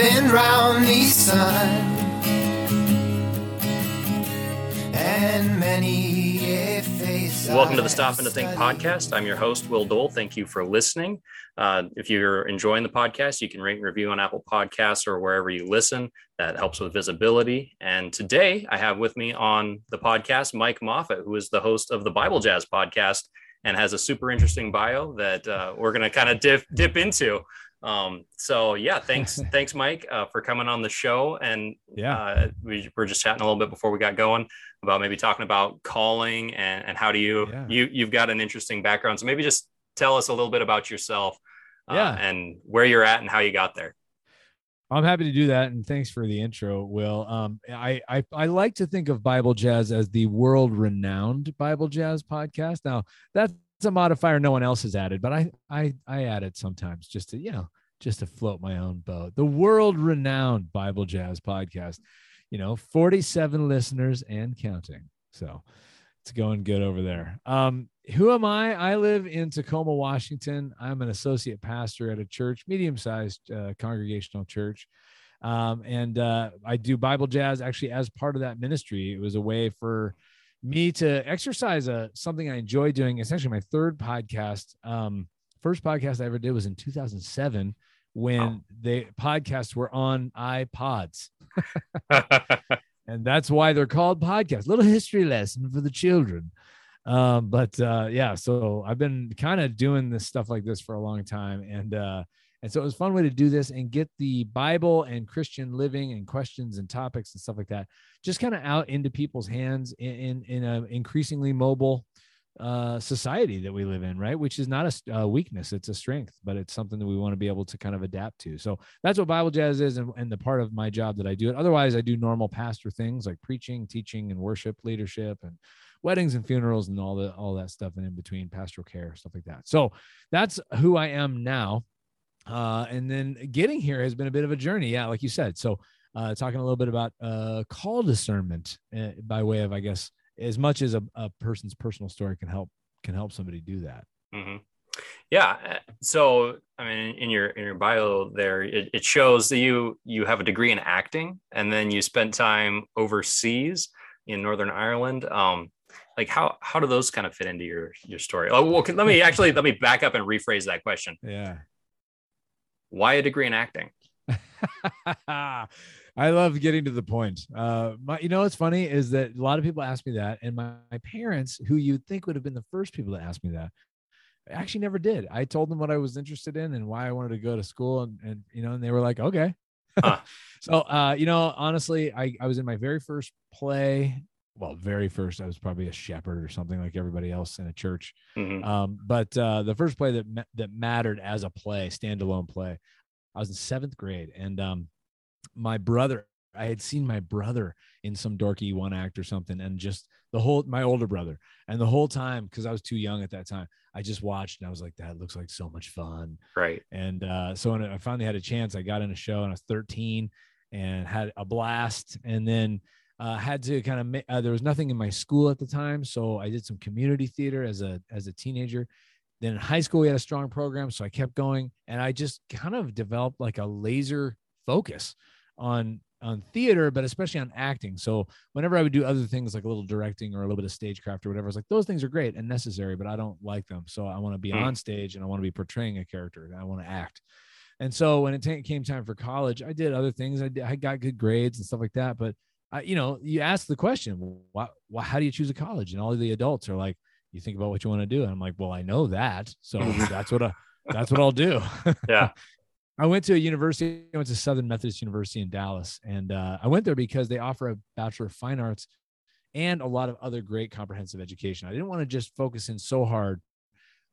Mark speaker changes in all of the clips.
Speaker 1: 22 times I've been round the sun. And many a face.
Speaker 2: Welcome to the Stopping to Think podcast. I'm your host, Will Dole. Thank you for listening. Uh, if you're enjoying the podcast, you can rate and review on Apple Podcasts or wherever you listen. That helps with visibility. And today I have with me on the podcast Mike Moffitt, who is the host of the Bible Jazz podcast and has a super interesting bio that uh, we're going to kind of dip, dip into. Um, so yeah, thanks, thanks, Mike, uh, for coming on the show. And
Speaker 3: Yeah.
Speaker 2: uh, we were just chatting a little bit before we got going about maybe talking about calling and, and how do you
Speaker 3: Yeah.
Speaker 2: you you've got an interesting background. So maybe just tell us a little bit about yourself, uh,
Speaker 3: Yeah.
Speaker 2: and where you're at and how you got there.
Speaker 3: I'm happy to do that, and thanks for the intro, Will. Um, I, I I like to think of Bible Jazz as the world-renowned Bible Jazz podcast. Now, that's a modifier no one else has added, but I I I add it sometimes just to you know just to float my own boat. The world-renowned Bible Jazz podcast. You know, 47 listeners and counting. So it's going good over there. Um, who am I? I live in Tacoma, Washington. I'm an associate pastor at a church, medium-sized uh, congregational church, um, and uh, I do Bible jazz. Actually, as part of that ministry, it was a way for me to exercise a something I enjoy doing. It's actually my third podcast. Um, first podcast I ever did was in 2007 when
Speaker 2: Wow.
Speaker 3: the podcasts were on iPods and that's why they're called podcasts. Little history lesson for the children. Um, but uh, yeah, so I've been kind of doing this stuff like this for a long time, and uh, and so it was a fun way to do this and get the Bible and Christian living and questions and topics and stuff like that, just kind of out into people's hands in in, in an increasingly mobile uh, society that we live in, right? Which is not a weakness; it's a strength, but it's something that we want to be able to kind of adapt to. So that's what Bible jazz is, and, and the part of my job that I do it. Otherwise, I do normal pastor things like preaching, teaching, and worship leadership, and weddings and funerals, and all the all that stuff, and in between pastoral care, stuff like that. So that's who I am now. Uh, and then getting here has been a bit of a journey, yeah, like you said. So uh, talking a little bit about uh, call discernment uh, by way of, I guess, as much as a, a person's personal story can help can help somebody do that.
Speaker 2: hmm Yeah. uh, So, I mean, in your in your bio there, it, it shows that you you have a degree in acting, and then you spent time overseas in Northern Ireland. Um, like how how do those kind of fit into your your story? Oh, well, let me actually let me back up and rephrase that question.
Speaker 3: Yeah.
Speaker 2: Why a degree in acting?
Speaker 3: I love getting to the point. Uh, my, you know, what's funny is that a lot of people ask me that, and my, my parents, who you'd think would have been the first people to ask me that, actually never did. I told them what I was interested in and why I wanted to go to school, and, and you know, and they were like, okay.
Speaker 2: Huh.
Speaker 3: so, uh, you know, honestly, I, I was in my very first play. Well, very first, I was probably a shepherd or something like everybody else in a church.
Speaker 2: Mhm.
Speaker 3: Um, but uh, the first play that ma- that mattered as a play, standalone play, I was in seventh grade, and um, my brother, I had seen my brother in some dorky one act or something, and just the whole my older brother, and the whole time because I was too young at that time, I just watched and I was like, that looks like so much fun.
Speaker 2: Right.
Speaker 3: And uh, so when I finally had a chance, I got in a show and I was 13 and had a blast. And then uh, had to kind of uh, there was nothing in my school at the time, so I did some community theater as a as a teenager. Then in high school we had a strong program, so I kept going, and I just kind of developed like a laser focus on on theater, but especially on acting. So whenever I would do other things like a little directing or a little bit of stagecraft or whatever, I was like, those things are great and necessary, but I don't like them. So I want to be
Speaker 2: Hmm.
Speaker 3: on stage and I want to be portraying a character and I want to act. And so when it ta- came time for college, I did other things. I, did, I got good grades and stuff like that. But I, you know, you ask the question, why, why, how do you choose a college? And all of the adults are like, you think about what you want to do. And I'm like, well, I know that. So that's what I, that's what I'll do.
Speaker 2: Yeah.
Speaker 3: I went to a university. I went to Southern Methodist University in Dallas, and uh, I went there because they offer a Bachelor of Fine Arts and a lot of other great comprehensive education. I didn't want to just focus in so hard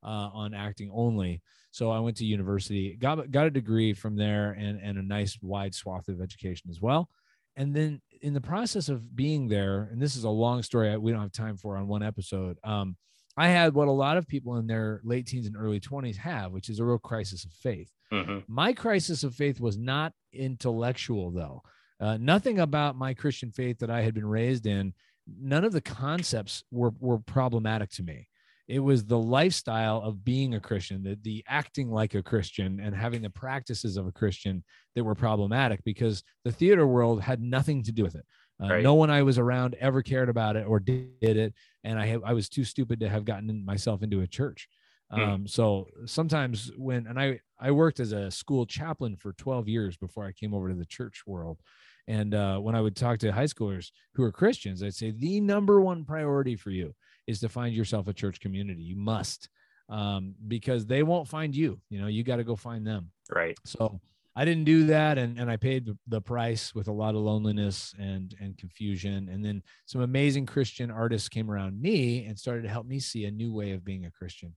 Speaker 3: uh, on acting only, so I went to university, got got a degree from there, and and a nice wide swath of education as well. And then in the process of being there, and this is a long story we don't have time for on one episode. Um, I had what a lot of people in their late teens and early 20s have, which is a real crisis of faith.
Speaker 2: Mhm.
Speaker 3: My crisis of faith was not intellectual, though. Uh, nothing about my Christian faith that I had been raised in, none of the concepts were, were problematic to me. It was the lifestyle of being a christian the, the acting like a christian and having the practices of a christian that were problematic because the theater world had nothing to do with it uh,
Speaker 2: Right.
Speaker 3: no one i was around ever cared about it or did it and i have, i was too stupid to have gotten myself into a church
Speaker 2: Hmm.
Speaker 3: um, so sometimes when and i i worked as a school chaplain for 12 years before i came over to the church world and uh, when i would talk to high schoolers who are christians i'd say the number one priority for you is to find yourself a church community you must um, because they won't find you you know you got to go find them
Speaker 2: Right.
Speaker 3: so I didn't do that, and and I paid the, price with a lot of loneliness and and confusion. And then some amazing Christian artists came around me and started to help me see a new way of being a Christian.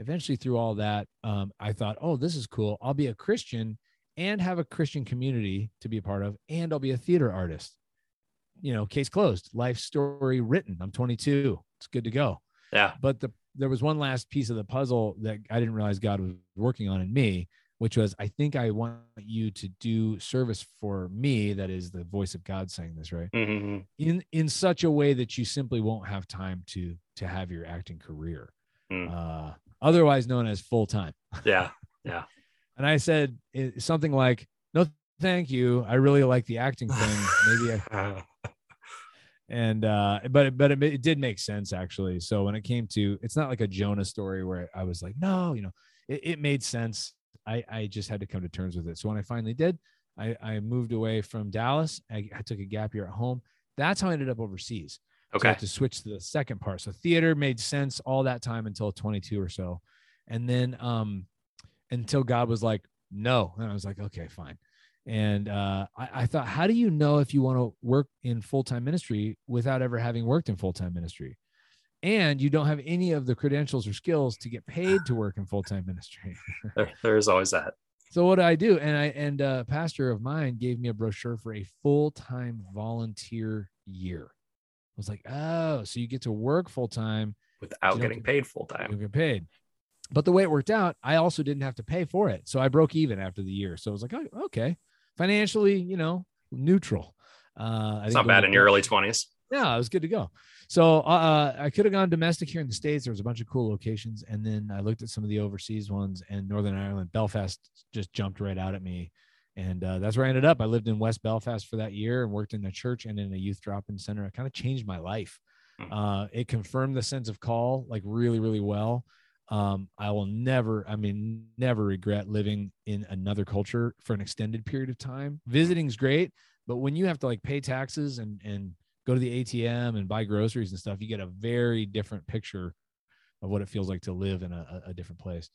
Speaker 3: Eventually, through all that, um, I thought, oh, this is cool. I'll be a Christian and have a Christian community to be a part of, and I'll be a theater artist. You know, case closed. Life story written. I'm 22. It's good to go
Speaker 2: Yeah.
Speaker 3: but the there was one last piece of the puzzle that I didn't realize God was working on in me, which was I think I want you to do service for me. That is the voice of God saying this, right?
Speaker 2: hmm
Speaker 3: In in such a way that you simply won't have time to to have your acting career,
Speaker 2: Mm.
Speaker 3: uh, otherwise known as full time.
Speaker 2: Yeah. Yeah.
Speaker 3: and I said something like, "No, thank you. I really like the acting thing. Maybe I." and uh but but it, it did make sense actually. So when it came to it's not like a jonah story where i was like no you know it, it made sense. I i just had to come to terms with it. So when i finally did i i moved away from dallas. I, I took a gap year at home. That's how i ended up overseas. So I
Speaker 2: okay.
Speaker 3: had to switch to the second part. So theater made sense all that time until 22 or so. And then um until god was like no. And i was like okay fine and uh, I, I thought, how do you know if you want to work in full time ministry without ever having worked in full time ministry? And you don't have any of the credentials or skills to get paid to work in full time ministry.
Speaker 2: There, there's always that.
Speaker 3: so what do I do? And I and a pastor of mine gave me a brochure for a full time volunteer year. I was like, oh, so you get to work full time
Speaker 2: Without getting
Speaker 3: get-
Speaker 2: paid full
Speaker 3: you get paid. But the way it worked out, I also didn't have to pay for it. So I broke even after the year. So I was like, oh, okay, financially, you know, neutral. Uh,
Speaker 2: It's
Speaker 3: didn't
Speaker 2: bad in your early 20s.
Speaker 3: Yeah, I was good to go. So uh, I could have gone domestic here in the States. There was a bunch of cool locations. And then I looked at some of the overseas ones and Northern Ireland, Belfast just jumped right out at me. And uh, that's where I ended up. I lived in West Belfast for that year and worked in a church and in a youth drop-in center. It kind of changed my life.
Speaker 2: Hmm.
Speaker 3: Uh, it confirmed the sense of call like really, really well. Um, I will never, I mean, never regret living in another culture for an extended period of time. Visiting's great, but when you have to like pay taxes and and go to the ATM and buy groceries and stuff, you get a very different picture of what it feels like to live in a, a- different place.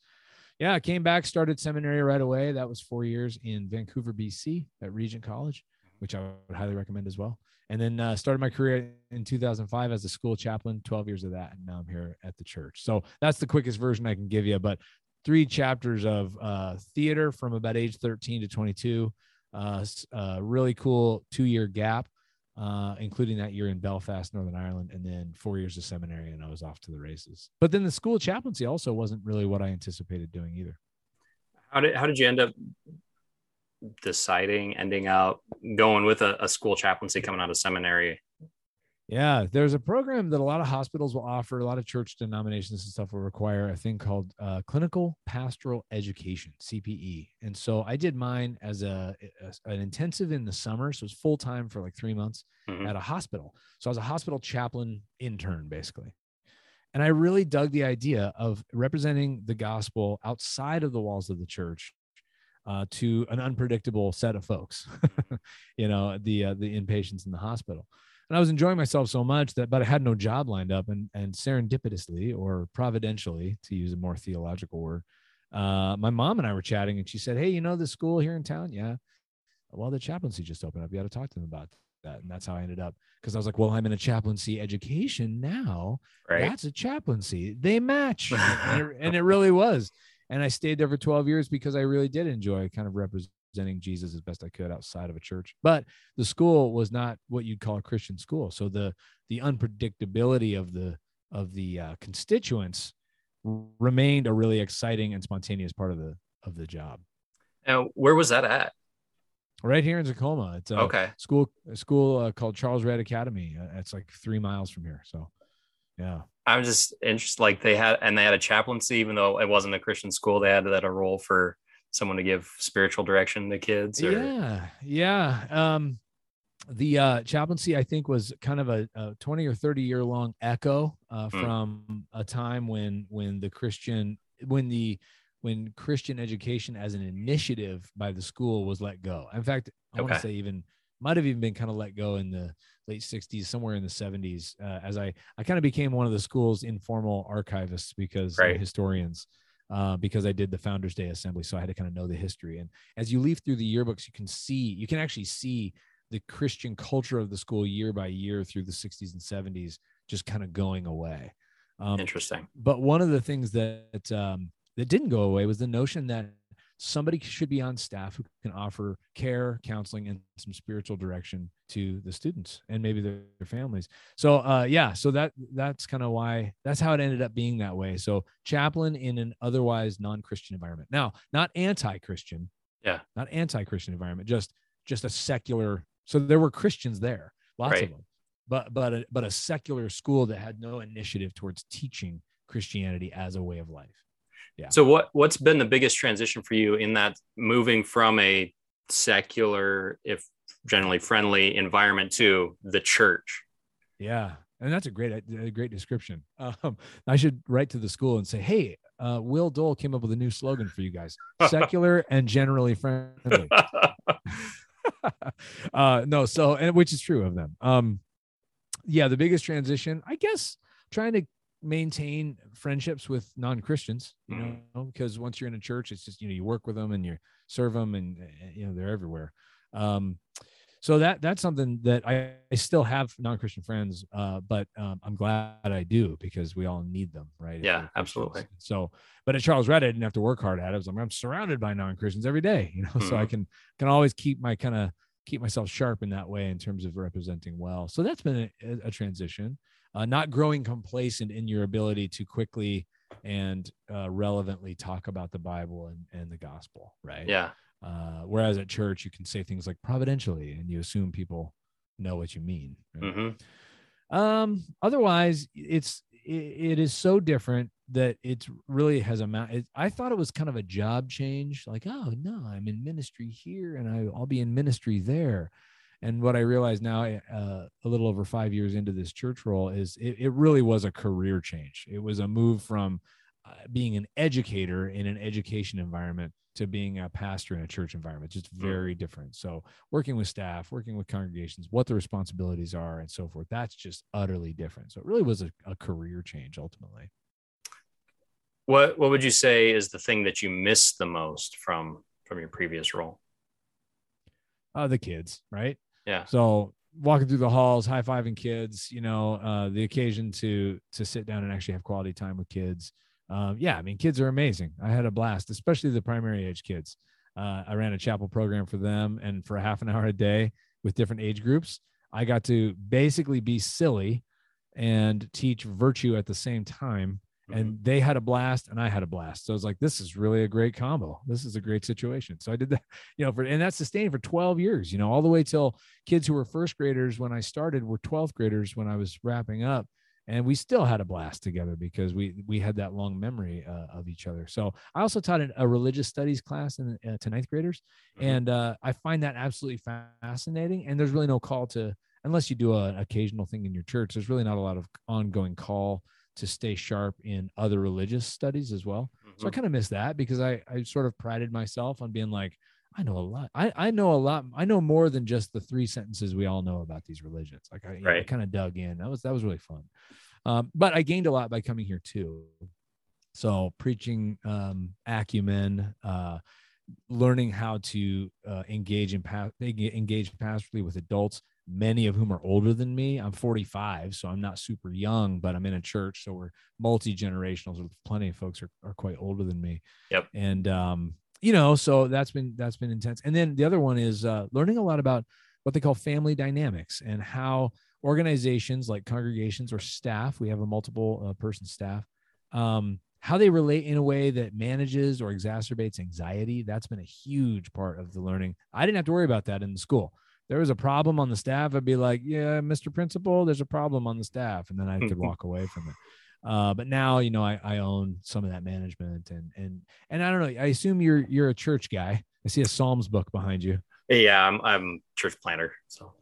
Speaker 3: Yeah, I came back, started seminary right away. That was four years in Vancouver, BC at Regent College, which I would highly recommend as well. And then uh, started my career in 2005 as a school chaplain, 12 years of that. And now I'm here at the church. So that's the quickest version I can give you. But three chapters of uh, theater from about age 13 to 22, uh, s- uh, really cool two year gap, uh, including that year in Belfast, Northern Ireland, and then four years of seminary, and I was off to the races. But then the school chaplaincy also wasn't really what I anticipated doing either.
Speaker 2: How did how did you end up deciding, ending up going with a, a school chaplaincy coming out of seminary?
Speaker 3: Yeah, there's a program that a lot of hospitals will offer, a lot of church denominations and stuff will require a thing called uh, clinical pastoral education (CPE). And so I did mine as a, a- an intensive in the summer, so it's full time for like three months
Speaker 2: Mhm.
Speaker 3: at a hospital. So I was a hospital chaplain intern, basically. And I really dug the idea of representing the gospel outside of the walls of the church uh, to an unpredictable set of folks, you know, the uh, the inpatients in the hospital. And I was enjoying myself so much that, but I had no job lined up. And and serendipitously or providentially, to use a more theological word, uh, my mom and I were chatting, and she said, "Hey, you know the school here in town? Yeah. Well, the chaplaincy just opened up. You got to talk to them about that." And that's how I ended up because I was like, "Well, I'm in a chaplaincy education now.
Speaker 2: Right.
Speaker 3: That's a chaplaincy. They match. and, it, and it really was. And I stayed there for 12 years because I really did enjoy kind of representing Jesus as best I could outside of a church. But the school was not what you'd call a Christian school. So the the unpredictability of the of the uh, constituents remained a really exciting and spontaneous part of the of the job.
Speaker 2: Now, where was that at?
Speaker 3: Right here in Tacoma, it's a
Speaker 2: Okay.
Speaker 3: school a school uh, called Charles Wright Academy. Uh, it's like three miles from here. So Yeah.
Speaker 2: I'm just interested. Like they had, and they had a chaplaincy, even though it wasn't a Christian school. They had that a role for someone to give spiritual direction to kids. Or...
Speaker 3: Yeah, yeah. Um, the uh, chaplaincy, I think, was kind of a, a 20 or 30 year long echo uh,
Speaker 2: Hmm.
Speaker 3: from a time when when the Christian when the when Christian education as an initiative by the school was let go. In fact, I want to say even might have even been kind of let go in the late 60s, somewhere in the 70s, uh, as I I kind of became one of the school's informal archivists because
Speaker 2: Right.
Speaker 3: historians. Uh, because I did the Founders Day assembly, so I had to kind of know the history. And as you leaf through the yearbooks, you can see, you can actually see the Christian culture of the school year by year through the 60s and 70s just kind of going away. Um,
Speaker 2: Interesting.
Speaker 3: but one of the things that um, that didn't go away was the notion that somebody should be on staff who can offer care, counseling, and some spiritual direction to the students and maybe their, their families. So uh, yeah, so that that's kind of why that's how it ended up being that way. So chaplain in an otherwise non-Christian environment. Now, not anti-Christian.
Speaker 2: Yeah.
Speaker 3: Not anti-Christian environment. Just just a secular. So there were Christians there, lots
Speaker 2: Right.
Speaker 3: of them, but but a, but a secular school that had no initiative towards teaching Christianity as a way of life. Yeah.
Speaker 2: So what what's been the biggest transition for you in that moving from a secular, if generally friendly environment to the church?
Speaker 3: Yeah, and that's a great a great description. Um, I should write to the school and say, "Hey, uh, Will Dole came up with a new slogan for you guys: secular and generally friendly." uh, no, so and which is true of them. Um, yeah, the biggest transition, I guess, trying to maintain friendships with non-Christians. You
Speaker 2: Mhm.
Speaker 3: know, because once you're in a church, it's just you know you work with them and you serve them, and uh, you know they're everywhere. Um, so that that's something that I, I still have non-christian friends uh, but um, i'm glad i do because we all need them right
Speaker 2: Yeah, absolutely.
Speaker 3: so but at charles wright i didn't have to work hard at it I was like, i'm surrounded by non-christians every day you know so i
Speaker 2: Mhm.
Speaker 3: can can always keep my kind of keep myself sharp in that way in terms of representing well so that's been a, a transition uh, not growing complacent in your ability to quickly and uh, relevantly talk about the bible and, and the gospel right
Speaker 2: yeah.
Speaker 3: uh, whereas at church, you can say things like providentially, and you assume people know what you mean. right?
Speaker 2: hmm
Speaker 3: Um, otherwise, it's it, is so different that it's really has a. I thought it was kind of a job change. Like, oh no, I'm in ministry here, and I, I'll be in ministry there. And what I realize now, uh, a little over five years into this church role, is it, it really was a career change. It was a move from uh, being an educator in an education environment to being a pastor in a church environment just very different. So working with staff working with congregations what the responsibilities are and so forth that's just utterly different. So it really was a, a career change ultimately.
Speaker 2: What what would you say is the thing that you miss the most from from your previous role?
Speaker 3: uh, the kids right?
Speaker 2: Yeah.
Speaker 3: so walking through the halls high-fiving kids you know uh, the occasion to to sit down and actually have quality time with kids um, yeah i mean kids are amazing i had a blast especially the primary age kids uh, i ran a chapel program for them and for a half an hour a day with different age groups i got to basically be silly and teach virtue at the same time
Speaker 2: Mm-hmm.
Speaker 3: and they had a blast and I had a blast. So I was like, this is really a great combo. This is a great situation. So I did that, you know, for and that sustained for 12 years, you know, all the way till kids who were first graders when I started were 12th graders when I was wrapping up. And we still had a blast together because we we had that long memory uh, of each other. So I also taught a, a religious studies class in, uh, to ninth graders,
Speaker 2: Mhm.
Speaker 3: and uh, I find that absolutely fascinating. And there's really no call to unless you do a- an occasional thing in your church. There's really not a lot of ongoing call to stay sharp in other religious studies as well. So I
Speaker 2: Mhm.
Speaker 3: kind of miss that because I, I sort of prided myself on being like, I know a lot. I, I know a lot. I know more than just the three sentences we all know about these religions. Like I, know, I kind of dug in. That was that was really fun. Um, but I gained a lot by coming here too. So preaching um, acumen, uh, learning how to uh, engage in pa- engage pastorally with adults, many of whom are older than me. I'm 45, so I'm not super young, but I'm in a church, so we're multi generational. So plenty of folks are, are quite older than me.
Speaker 2: Yep.
Speaker 3: And um, you know, so that's been that's been intense. And then the other one is uh, learning a lot about what they call family dynamics and how organizations like congregations or staff, we have a multiple uh, person staff, um, how they relate in a way that manages or exacerbates anxiety. That's been a huge part of the learning. I didn't have to worry about that in the school there was a problem on the staff, I'd be like, "Yeah, Mr. Principal, there's a problem on the staff," and then I could walk away from it. Uh, but now, you know, I, I own some of that management, and and and I don't know. I assume you're you're a church guy. I see a Psalms book behind you.
Speaker 2: Yeah, I'm I'm church planner. So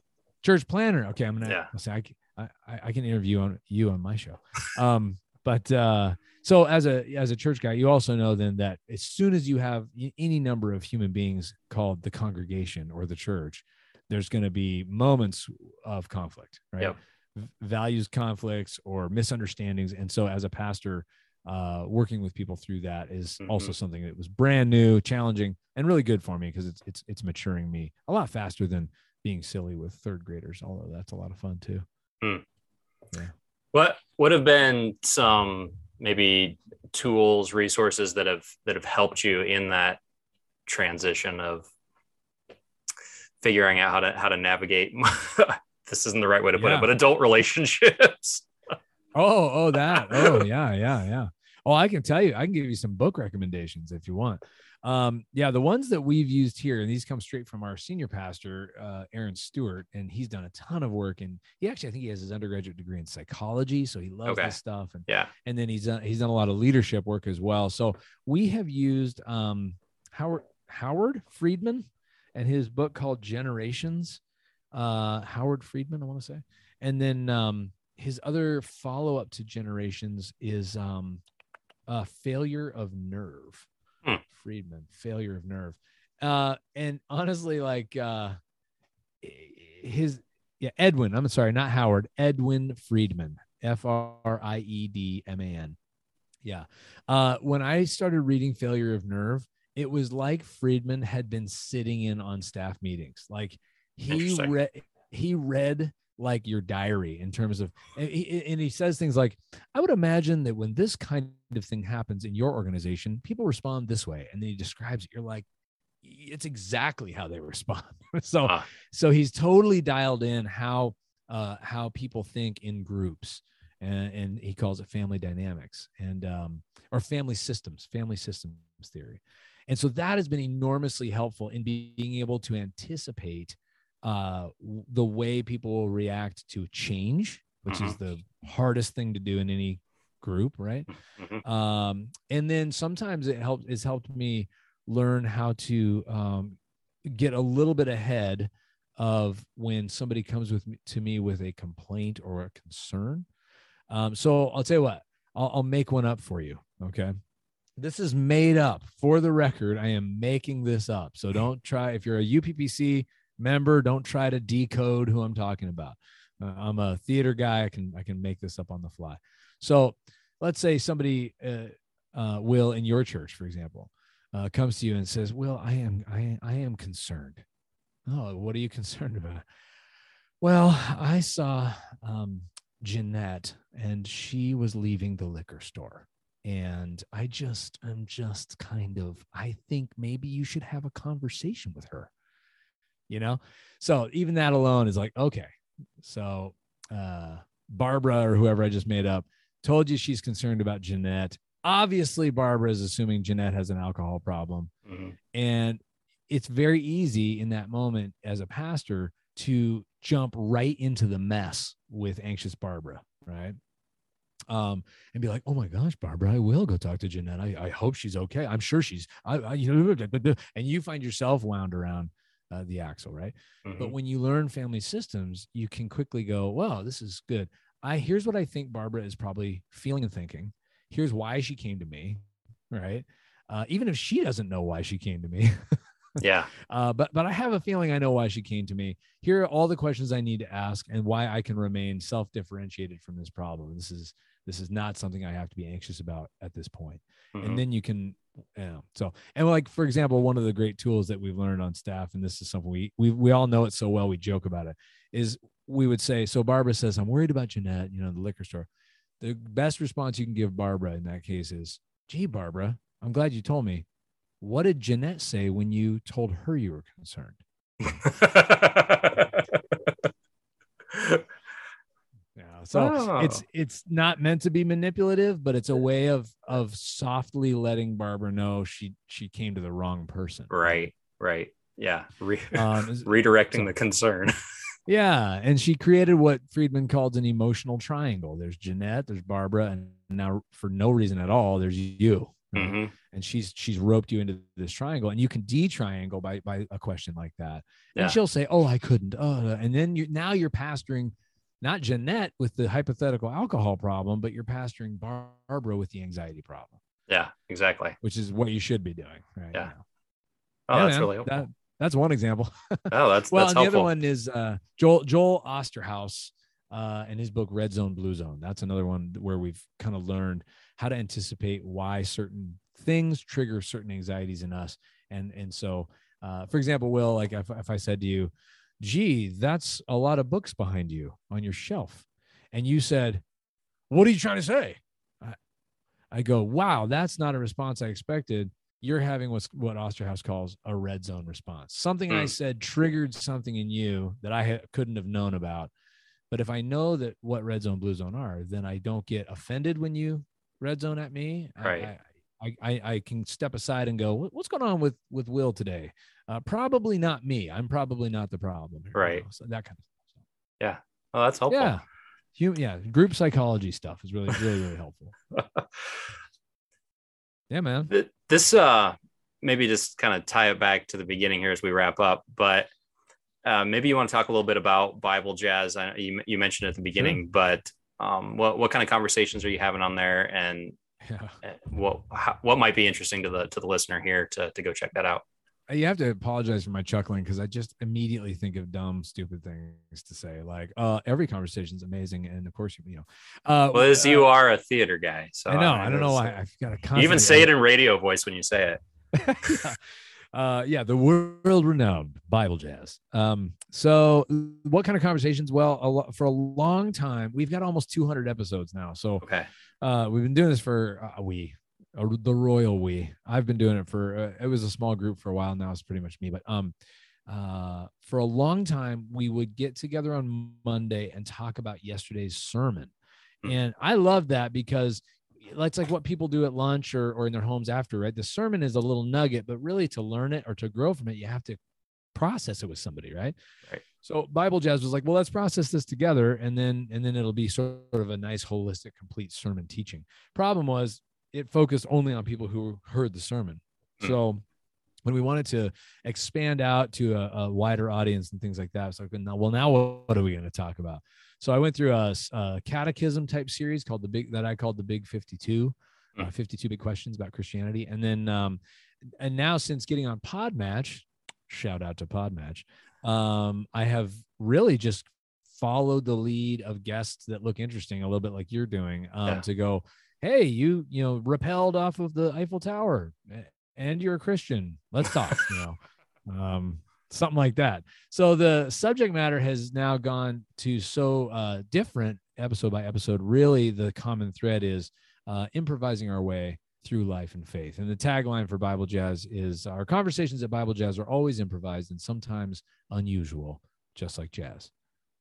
Speaker 3: church planner. Okay, I'm gonna
Speaker 2: Yeah.
Speaker 3: I'll say I, c- I I- I can interview on you on my show. Um, but uh, so as a as a church guy, you also know then that as soon as you have any number of human beings called the congregation or the church, there's going to be moments of conflict, right?
Speaker 2: Yep.
Speaker 3: Values conflicts or misunderstandings, and so as a pastor. Uh, working with people through that is also something that was brand new, challenging, and really good for me because it's it's it's maturing me a lot faster than being silly with third graders, although that's a lot of fun too.
Speaker 2: what would have been some maybe tools, resources that have that have helped you in that transition of figuring out how to how to navigate this isn't the right way to put
Speaker 3: Yeah.
Speaker 2: it, but adult relationships.
Speaker 3: Oh, oh, that. Oh, yeah, yeah, yeah. Oh, I can tell you, I can give you some book recommendations if you want. Um, yeah, the ones that we've used here, and these come straight from our senior pastor, uh, Aaron Stewart, and he's done a ton of work. And he actually, I think he has his undergraduate degree in psychology, so he loves
Speaker 2: Okay.
Speaker 3: this stuff. And
Speaker 2: Yeah.
Speaker 3: and then he's done he's done a lot of leadership work as well. So we have used um, Howard Howard Friedman and his book called Generations. Uh, Howard Friedman, I want to say, and then um, his other follow up to Generations is um, uh, Failure of Nerve.
Speaker 2: Hmm.
Speaker 3: Friedman, Failure of Nerve. Uh, and honestly, like uh, his yeah Edwin. I'm sorry, not Howard. Edwin Friedman. F R I E D M A N. Yeah. Uh, when I started reading Failure of Nerve, it was like Friedman had been sitting in on staff meetings. Like he read, he read like your diary in terms of, and he, and he says things like, I would imagine that when this kind of thing happens in your organization, people respond this way. And then he describes it. You're like, it's exactly how they respond. so,
Speaker 2: Ah.
Speaker 3: so he's totally dialed in how uh, how people think in groups, and, and he calls it family dynamics and um, or family systems, family systems theory, and so that has been enormously helpful in being able to anticipate uh, the way people will react to change, which is the hardest thing to do in any group, right?
Speaker 2: Mhm.
Speaker 3: um, and then sometimes it helps it's helped me learn how to um, get a little bit ahead of when somebody comes with me, to me with a complaint or a concern. Um, so i'll tell you what I'll, I'll make one up for you okay? This is made up. For the record i am making this up. So don't try if you're a uppc member don't try to decode who i'm talking about. Uh, i'm a theater guy. I can i can make this up on the fly. So let's say somebody uh, uh, will in your church for example uh, comes to you and says will i am i, I am concerned. Oh what are you concerned about? Well i saw um, jeanette and she was leaving the liquor store. And i just i'm just kind of i think maybe you should have a conversation with her you know? So even that alone is like okay. So uh barbara or whoever i just made up told you she's concerned about jeanette. Obviously barbara is assuming jeanette has an alcohol problem.
Speaker 2: Mhm.
Speaker 3: and it's very easy in that moment as a pastor to jump right into the mess with anxious barbara right? Um and be like oh my gosh barbara i will go talk to jeanette. I, I hope she's okay. I'm sure she's I, I you know and you find yourself wound around uh, the axle right but
Speaker 2: Mhm.
Speaker 3: when you learn family systems, you can quickly go, "Wow, this is good." I here's what I think Barbara is probably feeling and thinking. Here's why she came to me, right? Uh, even if she doesn't know why she came to me,
Speaker 2: yeah.
Speaker 3: uh, but but I have a feeling I know why she came to me. Here are all the questions I need to ask, and why I can remain self-differentiated from this problem. This is this is not something I have to be anxious about at this point
Speaker 2: Mhm.
Speaker 3: and then you can so and like for example one of the great tools that we've learned on staff and this is something we we, we all know it so well we joke about it is we would say so barbara says i'm worried about jeanette you know the liquor store. The best response you can give barbara in that case is gee barbara i'm glad you told me. What did jeanette say when you told her you were concerned yeah so it's
Speaker 2: Oh.
Speaker 3: it's not meant to be manipulative but it's a way of of softly letting barbara know she she came to the wrong person
Speaker 2: right. Right. Yeah. Re-
Speaker 3: Um,
Speaker 2: redirecting
Speaker 3: so-
Speaker 2: the concern.
Speaker 3: yeah, and she created what Friedman called an emotional triangle. There's Jeanette, there's Barbara, and now for no reason at all, there's you. right?
Speaker 2: Mhm.
Speaker 3: And she's she's roped you into this triangle, and you can de-triangle by by a question like that.
Speaker 2: Yeah.
Speaker 3: And she'll say, "Oh, I couldn't." Oh, and then you now you're pastoring not Jeanette with the hypothetical alcohol problem, but you're pastoring Barbara with the anxiety problem,
Speaker 2: Yeah, exactly.
Speaker 3: which is what you should be doing, right?
Speaker 2: Yeah.
Speaker 3: now.
Speaker 2: Oh,
Speaker 3: Yeah,
Speaker 2: that's
Speaker 3: man,
Speaker 2: really helpful.
Speaker 3: that- that's one example.
Speaker 2: oh, that's
Speaker 3: well,
Speaker 2: that's
Speaker 3: and the
Speaker 2: helpful.
Speaker 3: other one is uh, Joel Joel Osterhaus uh, and his book Red Zone Blue Zone. That's another one where we've kind of learned how to anticipate why certain things trigger certain anxieties in us. And and so, uh, for example, Will, like if, if I said to you, "Gee, that's a lot of books behind you on your shelf," and you said, "What are you trying to say?" I, I go, "Wow, that's not a response I expected." You're having what's what Osterhaus calls a red zone response. Something I
Speaker 2: Hmm.
Speaker 3: said triggered something in you that I ha- couldn't have known about. But if I know that what red zone, blue zone are, then I don't get offended when you red zone at me.
Speaker 2: Right.
Speaker 3: I, I, I, I can step aside and go, what's going on with with Will today? Uh, probably not me. I'm probably not the problem. here,"
Speaker 2: Right.
Speaker 3: know, So that kind of stuff. Yeah.
Speaker 2: Oh, that's helpful.
Speaker 3: Yeah. Hum- yeah. Group psychology stuff is really, really, really helpful. Yeah, man.
Speaker 2: This uh maybe just kind of tie it back to the beginning here as we wrap up but uh, maybe you want to talk a little bit about bible jazz I, you, you mentioned it at the beginning but um, what, what kind of conversations are you having on there and
Speaker 3: Yeah.
Speaker 2: uh, what how, what might be interesting to the to the listener here to, to go check that out
Speaker 3: You have to apologize for my chuckling because I just immediately think of dumb, stupid things to say. Like, uh, every is amazing, and of course, you you know, uh,
Speaker 2: well as
Speaker 3: uh,
Speaker 2: you are a theater guy so
Speaker 3: I know.
Speaker 2: mean,
Speaker 3: I don't know why I've got a.
Speaker 2: even say it in radio voice when you say it
Speaker 3: yeah. Uh, yeah, the world renowned Bible jazz. Um, so what kind of conversations? Well, a lo- for a long time, we've got almost 200 episodes now. So
Speaker 2: okay
Speaker 3: uh, we've been doing this for uh, we, uh, the royal we. I've been doing it for. Uh, it was a small group for a while now. It's pretty much me, but um, uh, for a long time, we would get together on Monday and talk about yesterday's sermon,
Speaker 2: Hmm.
Speaker 3: and I love that because that's like what people do at lunch or, or in their homes after, right? The sermon is a little nugget, but really to learn it or to grow from it, you have to process it with somebody, right?
Speaker 2: Right.
Speaker 3: So Bible Jazz was like, well, let's process this together, and then and then it'll be sort of a nice, holistic, complete sermon teaching. Problem was, it focused only on people who heard the sermon.
Speaker 2: Hmm.
Speaker 3: So when we wanted to expand out to a, a wider audience and things like that, it's like, now, well, now what are we going to talk about? So I went through a catechism type series called the big that I called the Big Fifty Two, uh,
Speaker 2: Hmm.
Speaker 3: 52 big questions about Christianity, and then um, and now since getting on Podmatch, shout out to Podmatch, um, I have really just followed the lead of guests that look interesting, a little bit like you're doing, um,
Speaker 2: Yeah.
Speaker 3: to go, hey, you you know, repelled off of the Eiffel Tower, and you're a Christian. Let's talk. you know, um, something like that. So the subject matter has now gone to so uh, different episode by episode. Really, the common thread is uh, improvising our way through life and faith. And the tagline for Bible Jazz is our conversations at Bible Jazz are always improvised and sometimes unusual, just like jazz.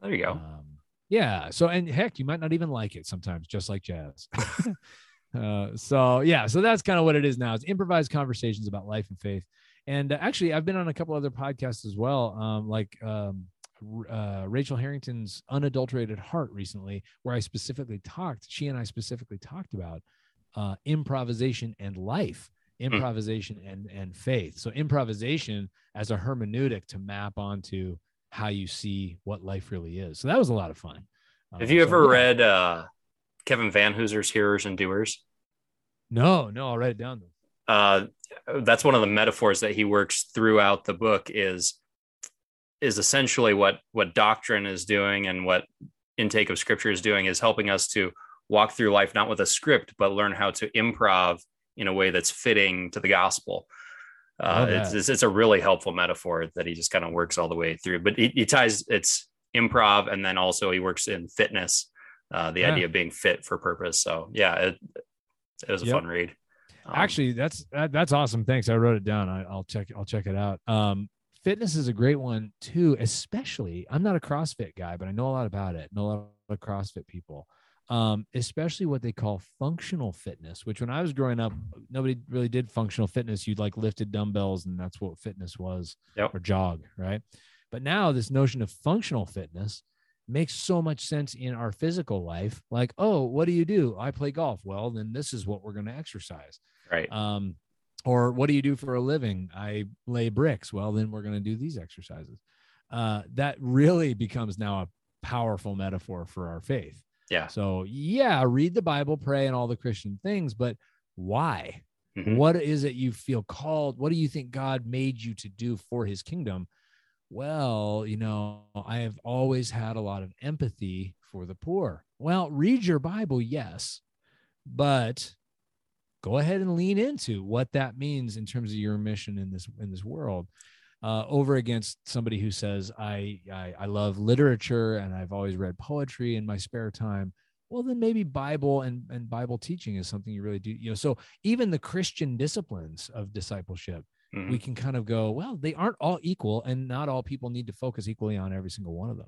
Speaker 2: there you go
Speaker 3: Um, yeah. So, and heck, you might not even like it sometimes, just like jazz. uh, so, yeah. So that's kind of what it is now. It's improvised conversations about life and faith. And uh, actually, I've been on a couple other podcasts as well, um, like um, uh, Rachel Harrington's Unadulterated Heart recently, where I specifically talked, she and I specifically talked about uh, improvisation and life, improvisation and, and faith. So, improvisation as a hermeneutic to map onto how you see what life really is. So, that was a lot of fun.
Speaker 2: have
Speaker 3: Um,
Speaker 2: you
Speaker 3: so,
Speaker 2: ever
Speaker 3: yeah.
Speaker 2: read uh Kevin Vanhoozer's hearers and doers
Speaker 3: No, no, I'll write it down.
Speaker 2: uh, that's one of the metaphors that he works throughout the book is is essentially what what doctrine is doing and what intake of scripture is doing is helping us to walk through life not with a script but learn how to improv in a way that's fitting to the gospel. Uh, it's, it's, it's a really helpful metaphor that he just kind of works all the way through. But he, he ties it's improv and then also he works in fitness uh, the
Speaker 3: Yeah.
Speaker 2: idea of being fit for purpose. So yeah it, it was a
Speaker 3: Yep.
Speaker 2: fun read Um,
Speaker 3: Actually, that's that, that's awesome. Thanks. I wrote it down. I, I'll check. I'll check it out. Um, fitness is a great one too. Especially, I'm not a CrossFit guy, but I know a lot about it. Know a lot of CrossFit people. um, especially what they call functional fitness, which when I was growing up, nobody really did functional fitness. You'd like lifted dumbbells, and that's what fitness was,
Speaker 2: Yep.
Speaker 3: or jog, right? But now this notion of functional fitness makes so much sense in our physical life. Like, oh, what do you do? I play golf. Well, then this is what we're going to exercise.
Speaker 2: Right.
Speaker 3: Um, or what do you do for a living? I lay bricks. Well, then we're going to do these exercises. Uh, that really becomes now a powerful metaphor for our faith.
Speaker 2: Yeah.
Speaker 3: So, yeah, read the Bible, pray, and all the Christian things, but why?
Speaker 2: Mhm.
Speaker 3: What is it you feel called? What do you think God made you to do for his kingdom? Well, you know, I have always had a lot of empathy for the poor. Well, read your Bible, yes, but go ahead and lean into what that means in terms of your mission in this in this world. Uh, over against somebody who says I, I I love literature and I've always read poetry in my spare time. Well, then maybe Bible and, and Bible teaching is something you really do. You know, so even the Christian disciplines of discipleship,
Speaker 2: Mhm.
Speaker 3: we can kind of go, well, they aren't all equal, and not all people need to focus equally on every single one of them.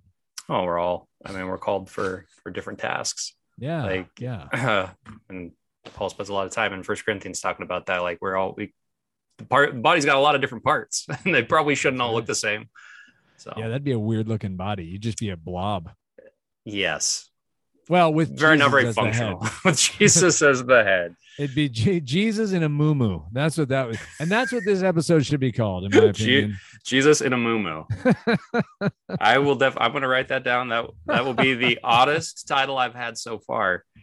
Speaker 2: oh, we're all. I mean, we're called for for different tasks.
Speaker 3: Yeah,
Speaker 2: Like-
Speaker 3: yeah,
Speaker 2: and Paul spends a lot of time in First Corinthians talking about that. Like we're all we the part the body's got a lot of different parts, and they probably shouldn't all look the same. So
Speaker 3: yeah. That'd be a weird looking body. You'd just be a blob.
Speaker 2: yes,
Speaker 3: Well, with
Speaker 2: very
Speaker 3: Jesus
Speaker 2: not very
Speaker 3: as the head.
Speaker 2: functional. With Jesus as the head.
Speaker 3: It'd be Je- Jesus in a moo That's what that was, and that's what this episode should be called, in my opinion.
Speaker 2: Jesus in a moo I will def. I'm going to write that down. That that will be the oddest title I've had so far.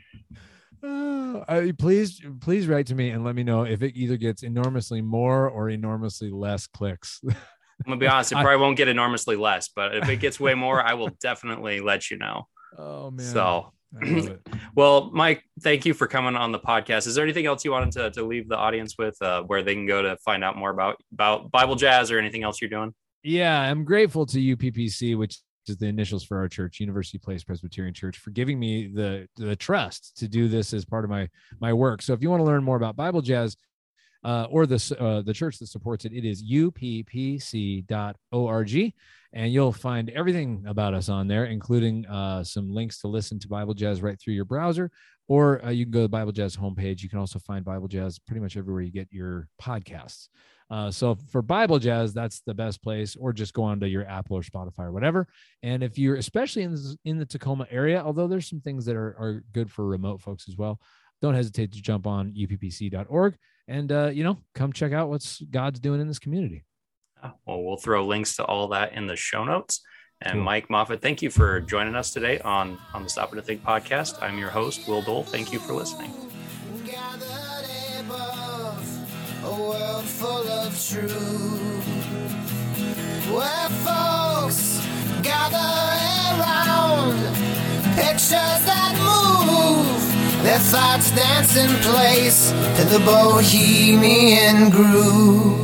Speaker 3: Uh, please, please write to me and let me know if it either gets enormously more or enormously less clicks.
Speaker 2: I'm gonna be honest. It probably won't get enormously less, but if it gets way more, I will definitely let you know.
Speaker 3: oh man!
Speaker 2: So,
Speaker 3: I love it.
Speaker 2: well, Mike, thank you for coming on the podcast. Is there anything else you wanted to, to leave the audience with, uh, where they can go to find out more about about Bible Jazz or anything else you're doing?
Speaker 3: Yeah, I'm grateful to UPPC, which is the initials for our church, University Place Presbyterian Church, for giving me the the trust to do this as part of my my work. So if you want to learn more about Bible Jazz uh, or the uh, the church that supports it, it is uppc.org, and you'll find everything about us on there, including uh, some links to listen to Bible Jazz right through your browser. Or uh, you can go to the Bible Jazz homepage. You can also find Bible Jazz pretty much everywhere you get your podcasts. Uh, so for Bible Jazz, that's the best place, or just go on to your Apple or Spotify or whatever. And if you're especially in this, in the Tacoma area, although there's some things that are, are good for remote folks as well, don't hesitate to jump on uppc.org and uh, you know come check out what's God's doing in this community.
Speaker 2: Well, we'll throw links to all that in the show notes. And
Speaker 3: Cool.
Speaker 2: Mike Moffitt, thank you for joining us today on on the Stop and Think podcast. I'm your host, Will Dole. Thank you for listening.
Speaker 1: gathered above a world full of truth where folks gather around pictures that move their thoughts dance in place to the bohemian groove